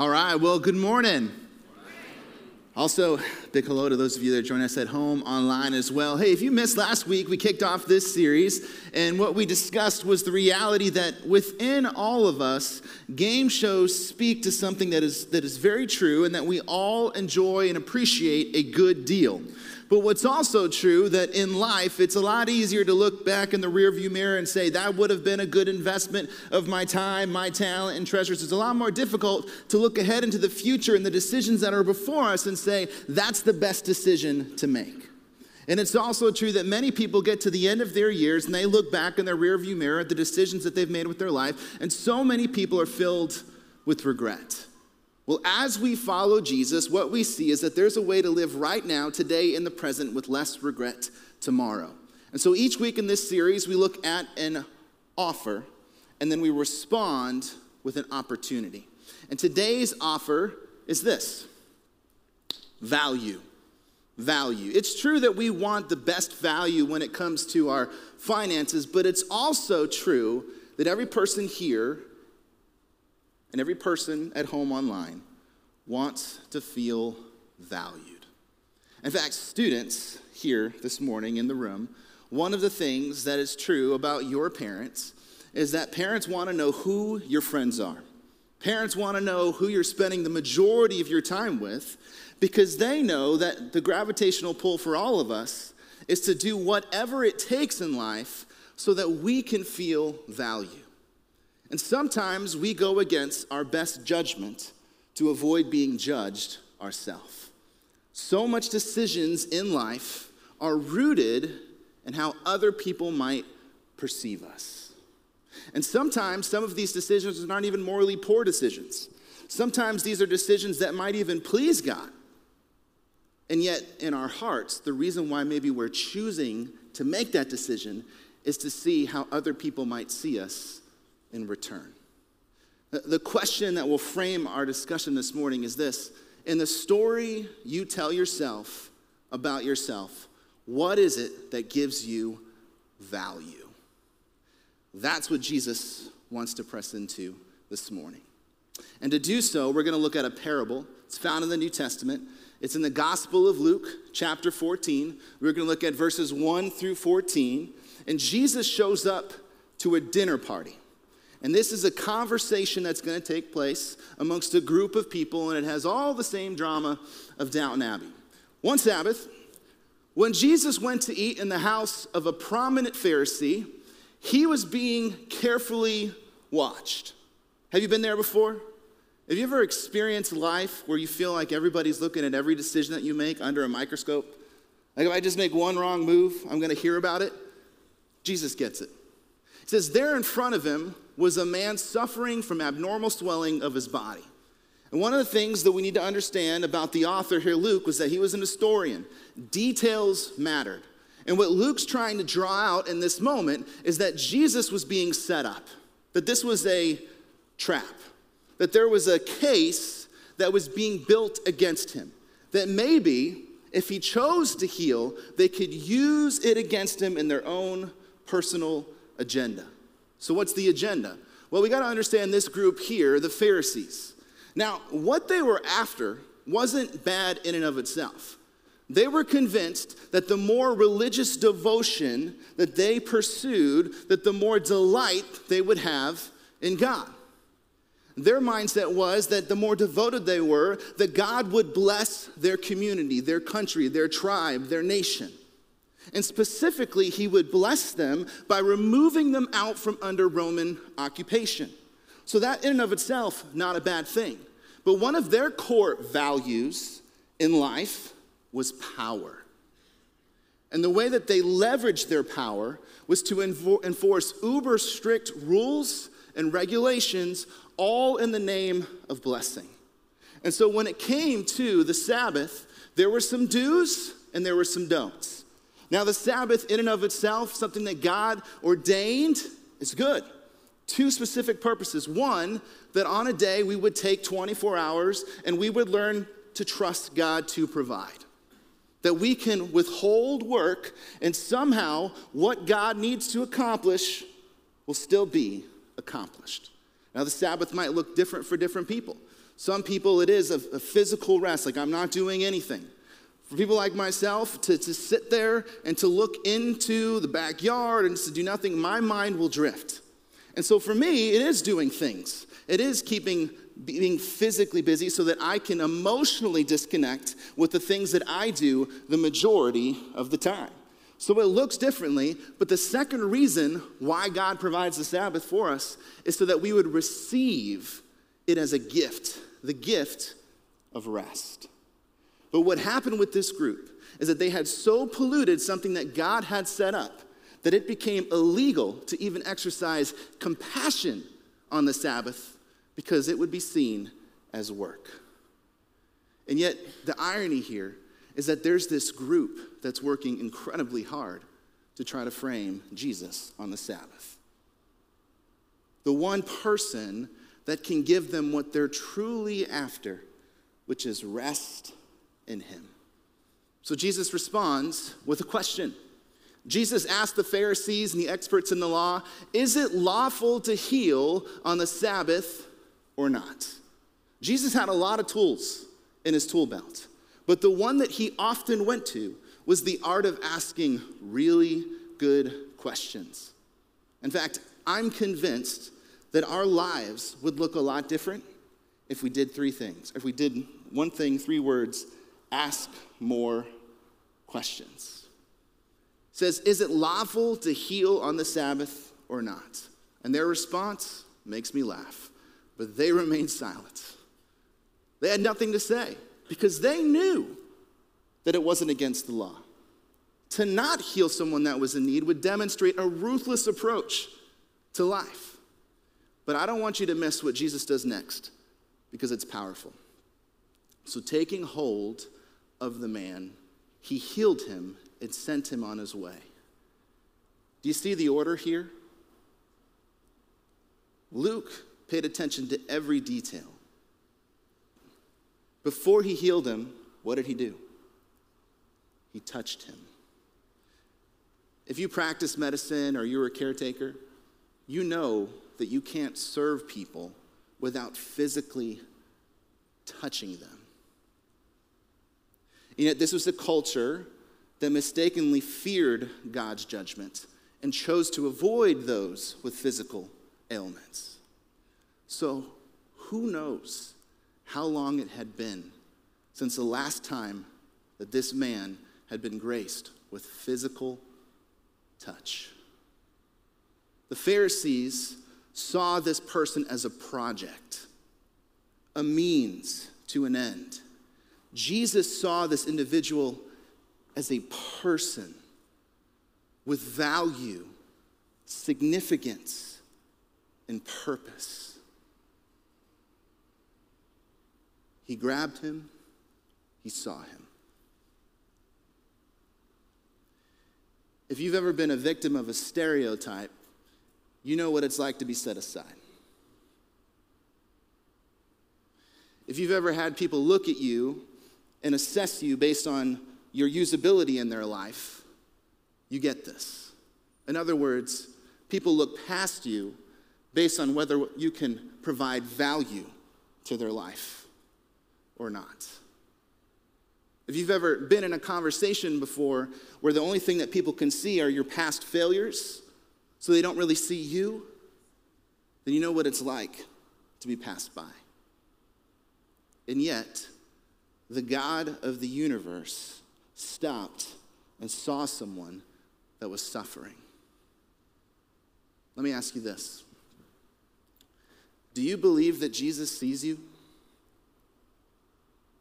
All right, well, good morning. Also, big hello to those of you that join us at home online as well. Hey, if you missed last week, we kicked off this series, and what we discussed was the reality that within all of us, game shows speak to something that is, that is very true and that we all enjoy and appreciate a good deal. But what's also true that in life, it's a lot easier to look back in the rearview mirror and say, that would have been a good investment of my time, my talent, and treasures. It's a lot more difficult to look ahead into the future and the decisions that are before us and say, that's the best decision to make. And it's also true that many people get to the end of their years and they look back in their rearview mirror at the decisions that they've made with their life, and so many people are filled with regret. Well, as we follow Jesus, what we see is that there's a way to live right now, today, in the present, with less regret tomorrow. And so each week in this series, we look at an offer and then we respond with an opportunity. And today's offer is this value. Value. It's true that we want the best value when it comes to our finances, but it's also true that every person here and every person at home online wants to feel valued. In fact, students here this morning in the room, one of the things that is true about your parents is that parents want to know who your friends are. Parents want to know who you're spending the majority of your time with because they know that the gravitational pull for all of us is to do whatever it takes in life so that we can feel value. And sometimes we go against our best judgment to avoid being judged ourselves. So much decisions in life are rooted in how other people might perceive us. And sometimes some of these decisions are not even morally poor decisions. Sometimes these are decisions that might even please God. And yet, in our hearts, the reason why maybe we're choosing to make that decision is to see how other people might see us in return. The question that will frame our discussion this morning is this In the story you tell yourself about yourself, what is it that gives you value? That's what Jesus wants to press into this morning. And to do so, we're going to look at a parable. It's found in the New Testament. It's in the Gospel of Luke, chapter 14. We're going to look at verses 1 through 14. And Jesus shows up to a dinner party. And this is a conversation that's going to take place amongst a group of people, and it has all the same drama of Downton Abbey. One Sabbath, when Jesus went to eat in the house of a prominent Pharisee, he was being carefully watched. Have you been there before? Have you ever experienced life where you feel like everybody's looking at every decision that you make under a microscope? Like if I just make one wrong move, I'm going to hear about it? Jesus gets it. He says, There in front of him was a man suffering from abnormal swelling of his body. And one of the things that we need to understand about the author here, Luke, was that he was an historian. Details mattered. And what Luke's trying to draw out in this moment is that Jesus was being set up, that this was a trap, that there was a case that was being built against him, that maybe if he chose to heal, they could use it against him in their own personal agenda. So, what's the agenda? Well, we got to understand this group here, the Pharisees. Now, what they were after wasn't bad in and of itself. They were convinced that the more religious devotion that they pursued, that the more delight they would have in God. Their mindset was that the more devoted they were, that God would bless their community, their country, their tribe, their nation. And specifically, he would bless them by removing them out from under Roman occupation. So, that in and of itself, not a bad thing. But one of their core values in life was power. And the way that they leveraged their power was to enforce uber strict rules and regulations, all in the name of blessing. And so, when it came to the Sabbath, there were some do's and there were some don'ts. Now, the Sabbath, in and of itself, something that God ordained, is good. Two specific purposes. One, that on a day we would take 24 hours and we would learn to trust God to provide. That we can withhold work and somehow what God needs to accomplish will still be accomplished. Now, the Sabbath might look different for different people. Some people, it is a, a physical rest, like I'm not doing anything. For people like myself, to, to sit there and to look into the backyard and to do nothing, my mind will drift. And so for me, it is doing things. It is keeping being physically busy so that I can emotionally disconnect with the things that I do the majority of the time. So it looks differently, but the second reason why God provides the Sabbath for us is so that we would receive it as a gift, the gift of rest. But what happened with this group is that they had so polluted something that God had set up that it became illegal to even exercise compassion on the Sabbath because it would be seen as work. And yet, the irony here is that there's this group that's working incredibly hard to try to frame Jesus on the Sabbath. The one person that can give them what they're truly after, which is rest in Him. So Jesus responds with a question. Jesus asked the Pharisees and the experts in the law, Is it lawful to heal on the Sabbath or not? Jesus had a lot of tools in his tool belt, but the one that he often went to was the art of asking really good questions. In fact, I'm convinced that our lives would look a lot different if we did three things. If we did one thing, three words ask more questions. It says, Is it lawful to heal on the Sabbath or not? And their response makes me laugh, but they remained silent. They had nothing to say because they knew that it wasn't against the law. To not heal someone that was in need would demonstrate a ruthless approach to life. But I don't want you to miss what Jesus does next because it's powerful. So, taking hold of the man, he healed him and sent him on his way. Do you see the order here? Luke paid attention to every detail. Before he healed him, what did he do? He touched him. If you practice medicine or you're a caretaker, you know that you can't serve people without physically touching them. And yet, this was a culture that mistakenly feared God's judgment and chose to avoid those with physical ailments. So, who knows how long it had been since the last time that this man had been graced with physical touch? The Pharisees saw this person as a project, a means to an end. Jesus saw this individual as a person with value, significance, and purpose. He grabbed him, he saw him. If you've ever been a victim of a stereotype, you know what it's like to be set aside. If you've ever had people look at you and assess you based on your usability in their life, you get this. In other words, people look past you based on whether you can provide value to their life or not. If you've ever been in a conversation before where the only thing that people can see are your past failures, so they don't really see you, then you know what it's like to be passed by. And yet, the God of the universe stopped and saw someone that was suffering. Let me ask you this Do you believe that Jesus sees you?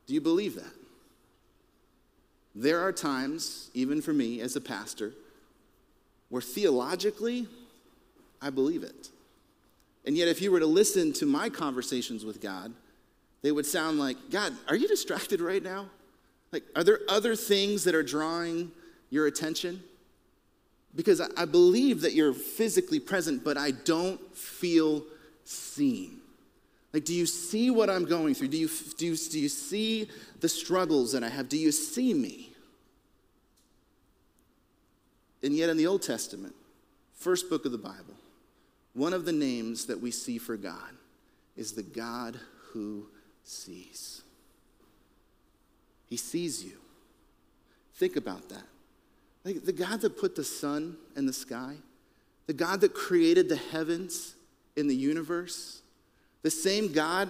Do you believe that? There are times, even for me as a pastor, where theologically, I believe it. And yet, if you were to listen to my conversations with God, they would sound like, God, are you distracted right now? Like, are there other things that are drawing your attention? Because I believe that you're physically present, but I don't feel seen. Like, do you see what I'm going through? Do you, do you, do you see the struggles that I have? Do you see me? And yet, in the Old Testament, first book of the Bible, one of the names that we see for God is the God who sees. He sees you. Think about that. Like the God that put the sun in the sky, the God that created the heavens in the universe, the same God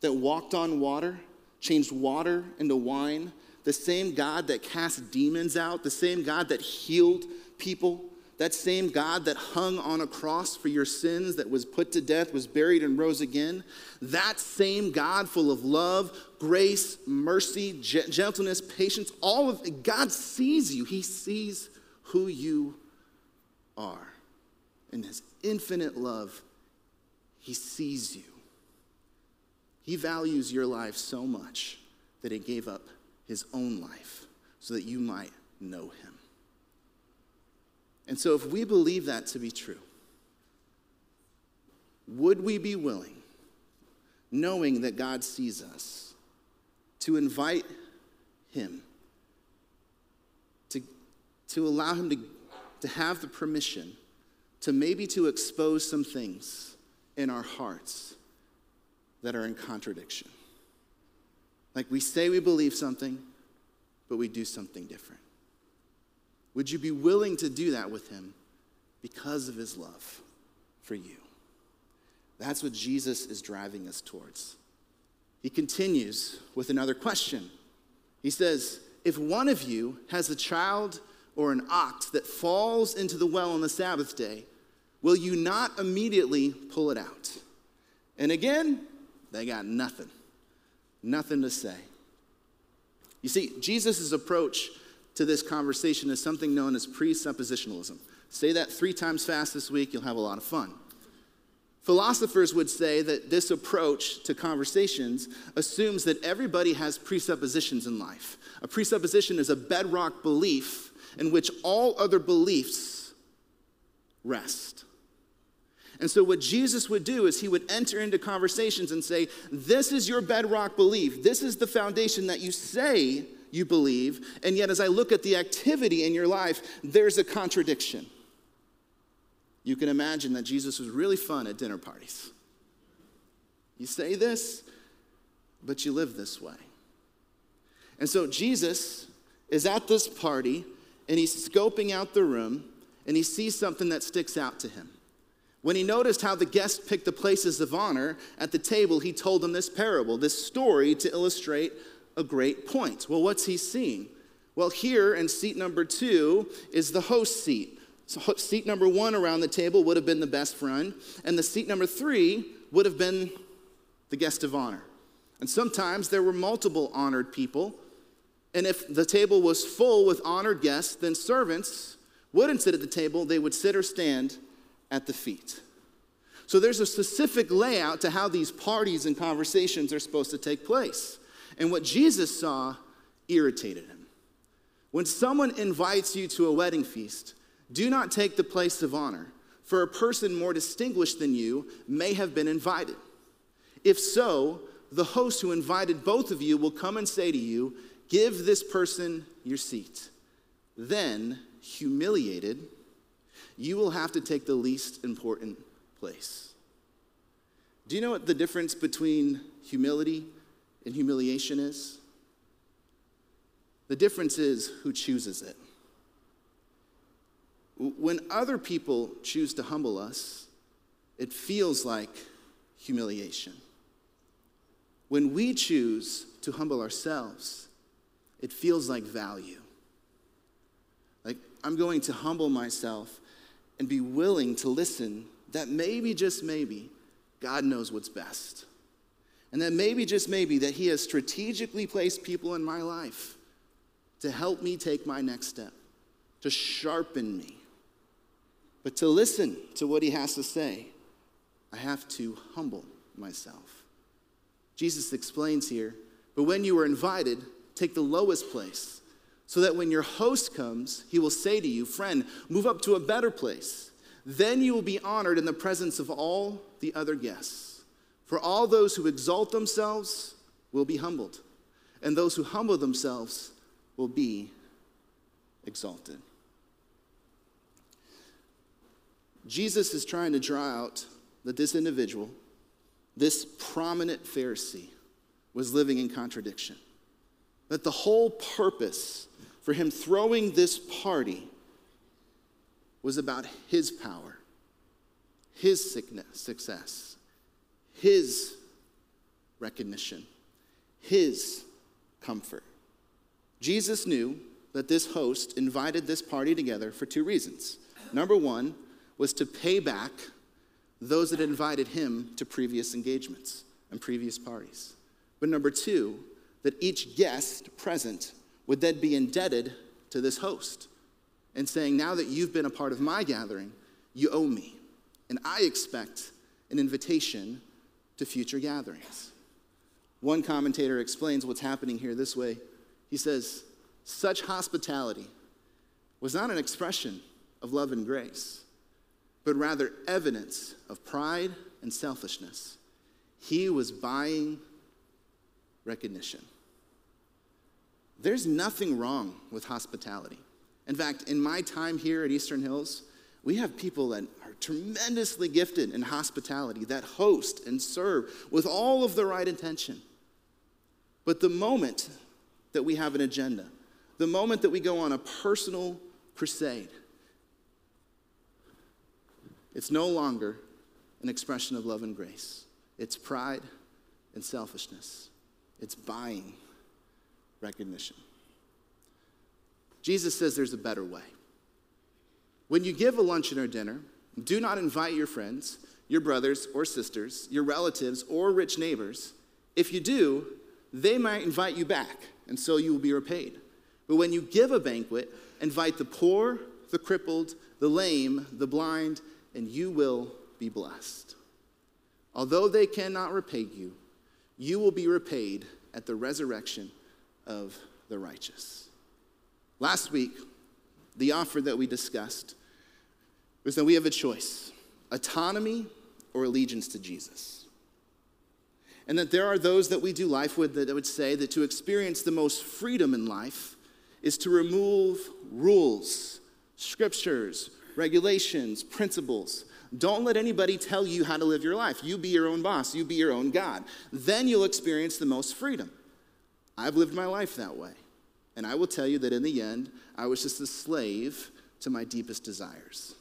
that walked on water, changed water into wine, the same God that cast demons out, the same God that healed people, that same God that hung on a cross for your sins, that was put to death, was buried, and rose again, that same God full of love, grace, mercy, gentleness, patience, all of it, God sees you. He sees who you are. In His infinite love, He sees you. He values your life so much that He gave up His own life so that you might know Him. And so, if we believe that to be true, would we be willing, knowing that God sees us, to invite Him, to, to allow Him to, to have the permission to maybe to expose some things in our hearts that are in contradiction? Like we say we believe something, but we do something different. Would you be willing to do that with him because of his love for you? That's what Jesus is driving us towards. He continues with another question. He says, If one of you has a child or an ox that falls into the well on the Sabbath day, will you not immediately pull it out? And again, they got nothing, nothing to say. You see, Jesus' approach to this conversation is something known as presuppositionalism. Say that three times fast this week, you'll have a lot of fun. Philosophers would say that this approach to conversations assumes that everybody has presuppositions in life. A presupposition is a bedrock belief in which all other beliefs rest. And so, what Jesus would do is he would enter into conversations and say, This is your bedrock belief. This is the foundation that you say you believe, and yet as I look at the activity in your life, there's a contradiction. You can imagine that Jesus was really fun at dinner parties. You say this, but you live this way. And so Jesus is at this party and he's scoping out the room and he sees something that sticks out to him. When he noticed how the guests picked the places of honor at the table, he told them this parable, this story to illustrate a great point. Well, what's he seeing? Well, here in seat number two is the host seat. So, seat number one around the table would have been the best friend, and the seat number three would have been the guest of honor. And sometimes there were multiple honored people, and if the table was full with honored guests, then servants wouldn't sit at the table, they would sit or stand at the feet. So there's a specific layout to how these parties and conversations are supposed to take place. And what Jesus saw irritated him. When someone invites you to a wedding feast, do not take the place of honor, for a person more distinguished than you may have been invited. If so, the host who invited both of you will come and say to you, Give this person your seat. Then, humiliated, you will have to take the least important place. Do you know what the difference between humility and humiliation is? The difference is who chooses it. When other people choose to humble us, it feels like humiliation. When we choose to humble ourselves, it feels like value. Like, I'm going to humble myself and be willing to listen that maybe, just maybe, God knows what's best. And that maybe, just maybe, that He has strategically placed people in my life to help me take my next step, to sharpen me. But to listen to what He has to say, I have to humble myself. Jesus explains here, but when you are invited, take the lowest place, so that when your host comes, he will say to you, Friend, move up to a better place. Then you will be honored in the presence of all the other guests. For all those who exalt themselves will be humbled, and those who humble themselves will be exalted. Jesus is trying to draw out that this individual, this prominent Pharisee, was living in contradiction. That the whole purpose for him throwing this party was about his power, his success, his recognition, his comfort. Jesus knew that this host invited this party together for two reasons. Number one was to pay back those that invited him to previous engagements and previous parties. But number two, that each guest present would then be indebted to this host and saying, Now that you've been a part of my gathering, you owe me. And I expect an invitation to future gatherings. One commentator explains what's happening here this way. He says, Such hospitality was not an expression of love and grace, but rather evidence of pride and selfishness. He was buying recognition. There's nothing wrong with hospitality. In fact, in my time here at Eastern Hills, we have people that tremendously gifted in hospitality, that host and serve with all of the right intention. But the moment that we have an agenda, the moment that we go on a personal crusade, it's no longer an expression of love and grace. It's pride and selfishness. It's buying recognition. Jesus says there's a better way. When you give a luncheon or dinner, do not invite your friends, your brothers or sisters, your relatives, or rich neighbors. If you do, they might invite you back, and so you will be repaid. But when you give a banquet, invite the poor, the crippled, the lame, the blind, and you will be blessed. Although they cannot repay you, you will be repaid at the resurrection of the righteous. Last week, the offer that we discussed that we have a choice autonomy or allegiance to Jesus. And that there are those that we do life with that would say that to experience the most freedom in life is to remove rules, scriptures, regulations, principles. Don't let anybody tell you how to live your life. You be your own boss, you be your own God. Then you'll experience the most freedom. I've lived my life that way. And I will tell you that in the end, I was just a slave to my deepest desires.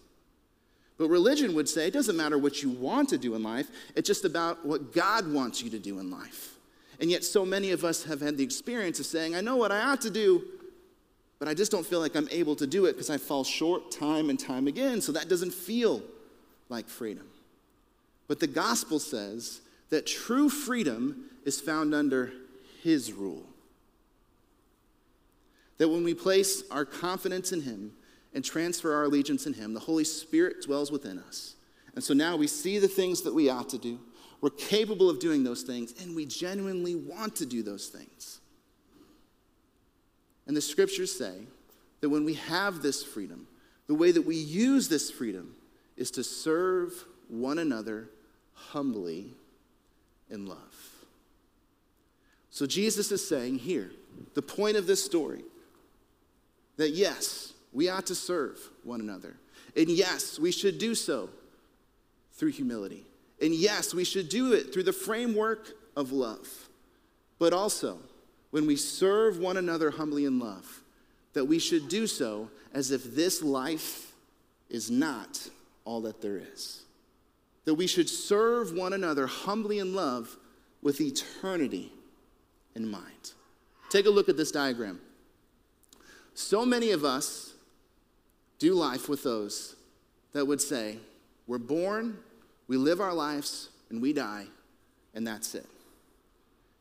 But religion would say it doesn't matter what you want to do in life, it's just about what God wants you to do in life. And yet, so many of us have had the experience of saying, I know what I ought to do, but I just don't feel like I'm able to do it because I fall short time and time again. So that doesn't feel like freedom. But the gospel says that true freedom is found under His rule. That when we place our confidence in Him and transfer our allegiance in Him, the Holy Spirit dwells within us. And so now we see the things that we ought to do. We're capable of doing those things, and we genuinely want to do those things. And the scriptures say that when we have this freedom, the way that we use this freedom is to serve one another humbly in love. So Jesus is saying here, the point of this story that yes, we ought to serve one another. And yes, we should do so through humility. And yes, we should do it through the framework of love. But also, when we serve one another humbly in love, that we should do so as if this life is not all that there is. That we should serve one another humbly in love with eternity in mind. Take a look at this diagram. So many of us do life with those that would say, We're born, we live our lives, and we die, and that's it.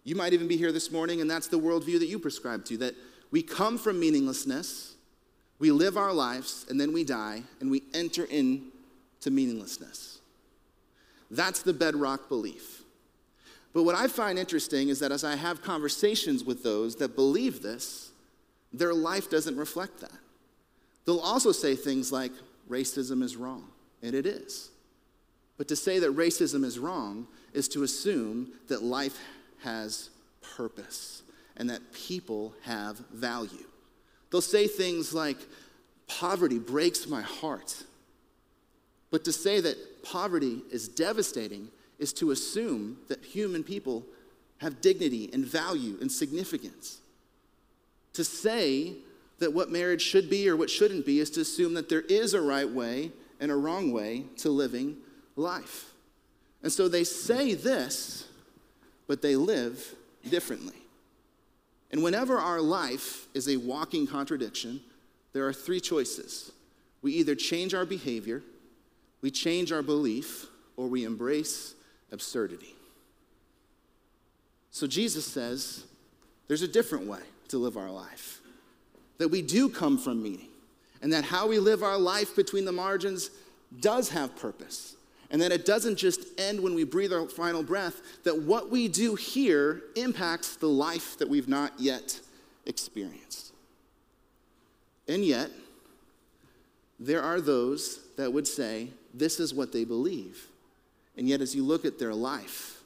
You might even be here this morning, and that's the worldview that you prescribe to that we come from meaninglessness, we live our lives, and then we die, and we enter into meaninglessness. That's the bedrock belief. But what I find interesting is that as I have conversations with those that believe this, their life doesn't reflect that. They'll also say things like, racism is wrong, and it is. But to say that racism is wrong is to assume that life has purpose and that people have value. They'll say things like, poverty breaks my heart. But to say that poverty is devastating is to assume that human people have dignity and value and significance. To say that what marriage should be or what shouldn't be is to assume that there is a right way and a wrong way to living life. And so they say this, but they live differently. And whenever our life is a walking contradiction, there are three choices. We either change our behavior, we change our belief, or we embrace absurdity. So Jesus says there's a different way to live our life, that we do come from meaning, and that how we live our life between the margins does have purpose, and that it doesn't just end when we breathe our final breath, that what we do here impacts the life that we've not yet experienced. And yet, there are those that would say this is what they believe. And yet, as you look at their life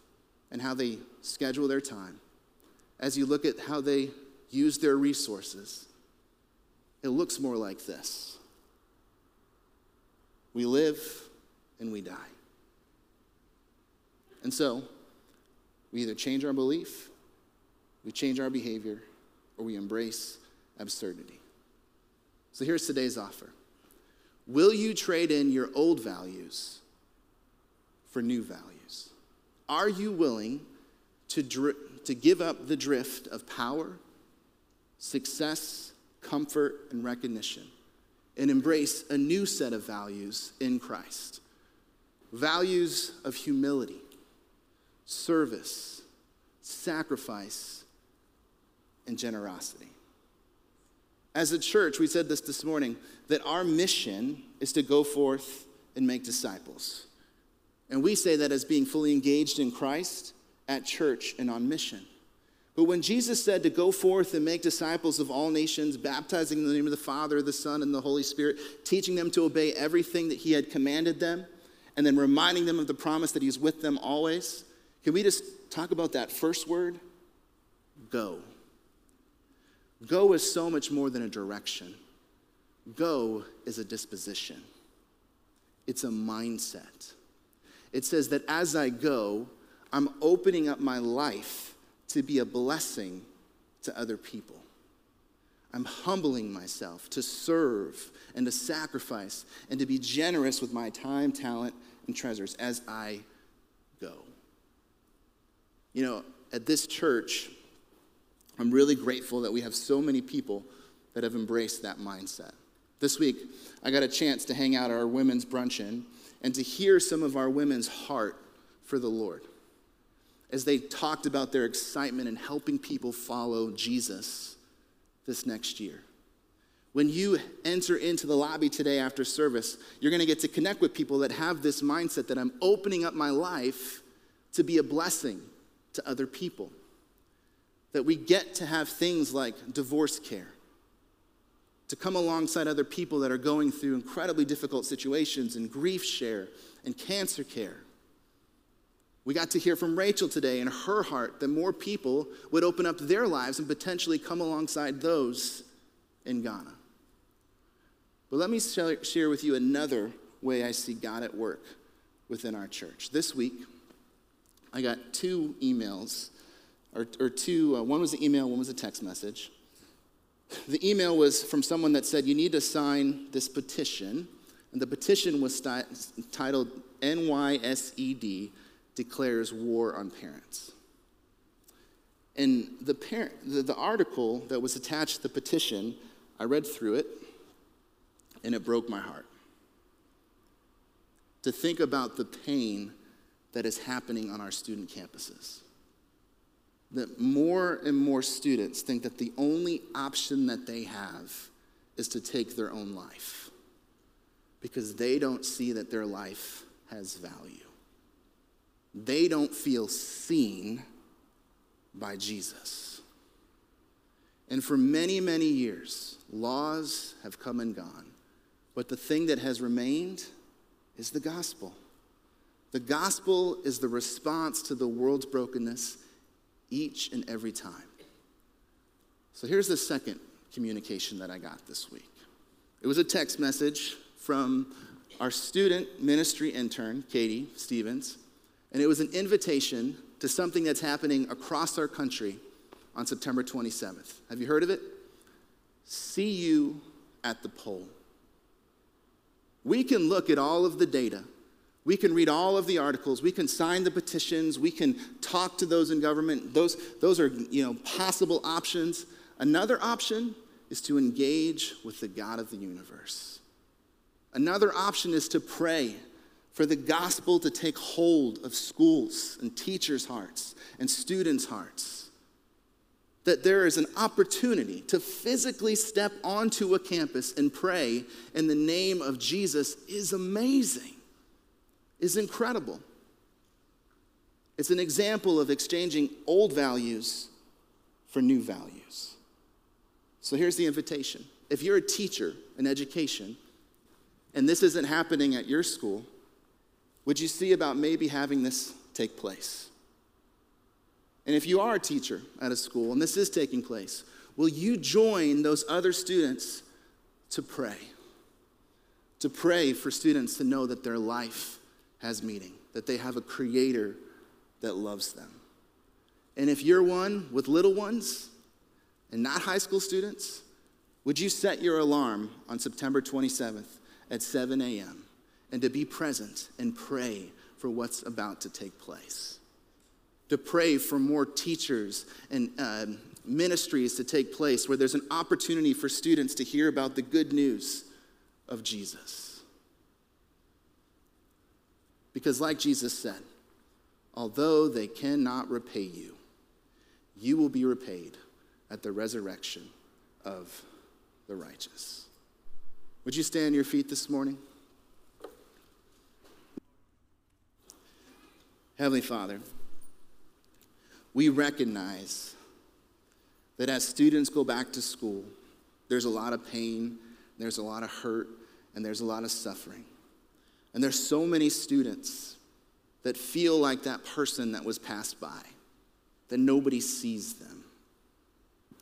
and how they schedule their time, as you look at how they use their resources, it looks more like this we live and we die. And so, we either change our belief, we change our behavior, or we embrace absurdity. So here's today's offer Will you trade in your old values for new values? Are you willing to, to give up the drift of power, success, comfort, and recognition and embrace a new set of values in Christ? Values of humility, service, sacrifice, and generosity. As a church, we said this this morning that our mission is to go forth and make disciples. And we say that as being fully engaged in Christ at church and on mission. But when Jesus said to go forth and make disciples of all nations, baptizing in the name of the Father, the Son, and the Holy Spirit, teaching them to obey everything that He had commanded them, and then reminding them of the promise that He's with them always, can we just talk about that first word? Go. Go is so much more than a direction. Go is a disposition, it's a mindset. It says that as I go, I'm opening up my life to be a blessing to other people. I'm humbling myself to serve and to sacrifice and to be generous with my time, talent, and treasures as I go. You know, at this church, I'm really grateful that we have so many people that have embraced that mindset. This week, I got a chance to hang out at our women's bruncheon and to hear some of our women's heart for the Lord as they talked about their excitement in helping people follow Jesus this next year. When you enter into the lobby today after service, you're going to get to connect with people that have this mindset that I'm opening up my life to be a blessing to other people. That we get to have things like DivorceCare, to come alongside other people that are going through incredibly difficult situations and GriefShare and cancer care. We got to hear from Rachel today in her heart that more people would open up their lives and potentially come alongside those in Ghana. But let me share with you another way I see God at work within our church. This week, I got two emails, or, or two, uh, one was an email, one was a text message the email was from someone that said, You need to sign this petition. And the petition was titled NYSED Declares War on Parents. And the, parent, the, the article that was attached to the petition, I read through it, and it broke my heart. To think about the pain that is happening on our student campuses that more and more students think that the only option that they have is to take their own life because they don't see that their life has value. They don't feel seen by Jesus. And for many, many years, laws have come and gone. But the thing that has remained is the gospel. The gospel is the response to the world's brokenness each and every time. So here's the second communication that I got this week it was a text message from our student ministry intern, Katie Stevens, and it was an invitation to something that's happening across our country on September 27th. Have you heard of it? See you at the Pole. We can look at all of the data. We can read all of the articles. We can sign the petitions. We can talk to those in government. Those, those are you know, possible options. Another option is to engage with the God of the universe. Another option is to pray for the gospel to take hold of schools and teachers' hearts and students' hearts. That there is an opportunity to physically step onto a campus and pray in the name of Jesus is amazing, is incredible. It's an example of exchanging old values for new values. So here's the invitation. If you're a teacher in education and this isn't happening at your school, would you see about maybe having this take place? And if you are a teacher at a school and this is taking place, will you join those other students to pray? To pray for students to know that their life has meaning, that they have a creator that loves them. And if you're one with little ones and not high school students, would you set your alarm on September 27th at 7 a.m.? And to be present and pray for what's about to take place. To pray for more teachers and uh, ministries to take place where there's an opportunity for students to hear about the good news of Jesus. Because, like Jesus said, although they cannot repay you, you will be repaid at the resurrection of the righteous. Would you stand on your feet this morning? Heavenly Father, we recognize that as students go back to school, there's a lot of pain, there's a lot of hurt, and there's a lot of suffering. And there's so many students that feel like that person that was passed by, that nobody sees them,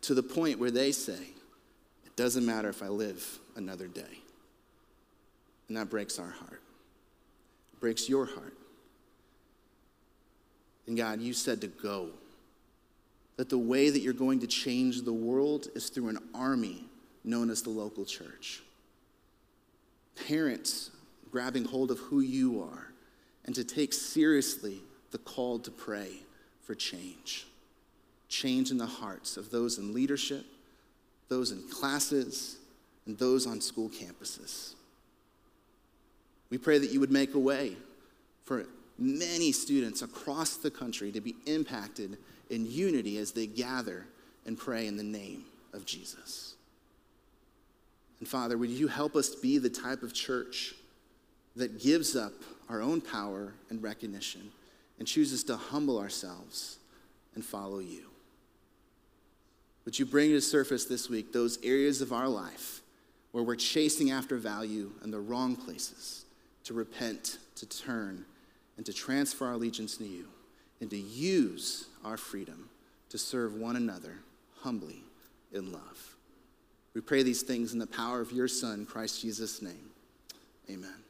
to the point where they say, It doesn't matter if I live another day. And that breaks our heart, it breaks your heart. And God, you said to go. That the way that you're going to change the world is through an army known as the local church. Parents grabbing hold of who you are and to take seriously the call to pray for change. Change in the hearts of those in leadership, those in classes, and those on school campuses. We pray that you would make a way for many students across the country to be impacted in unity as they gather and pray in the name of Jesus. And Father, would you help us be the type of church that gives up our own power and recognition and chooses to humble ourselves and follow you? Would you bring to surface this week those areas of our life where we're chasing after value in the wrong places to repent, to turn, and to transfer our allegiance to you and to use our freedom to serve one another humbly in love. We pray these things in the power of your Son, Christ Jesus' name. Amen.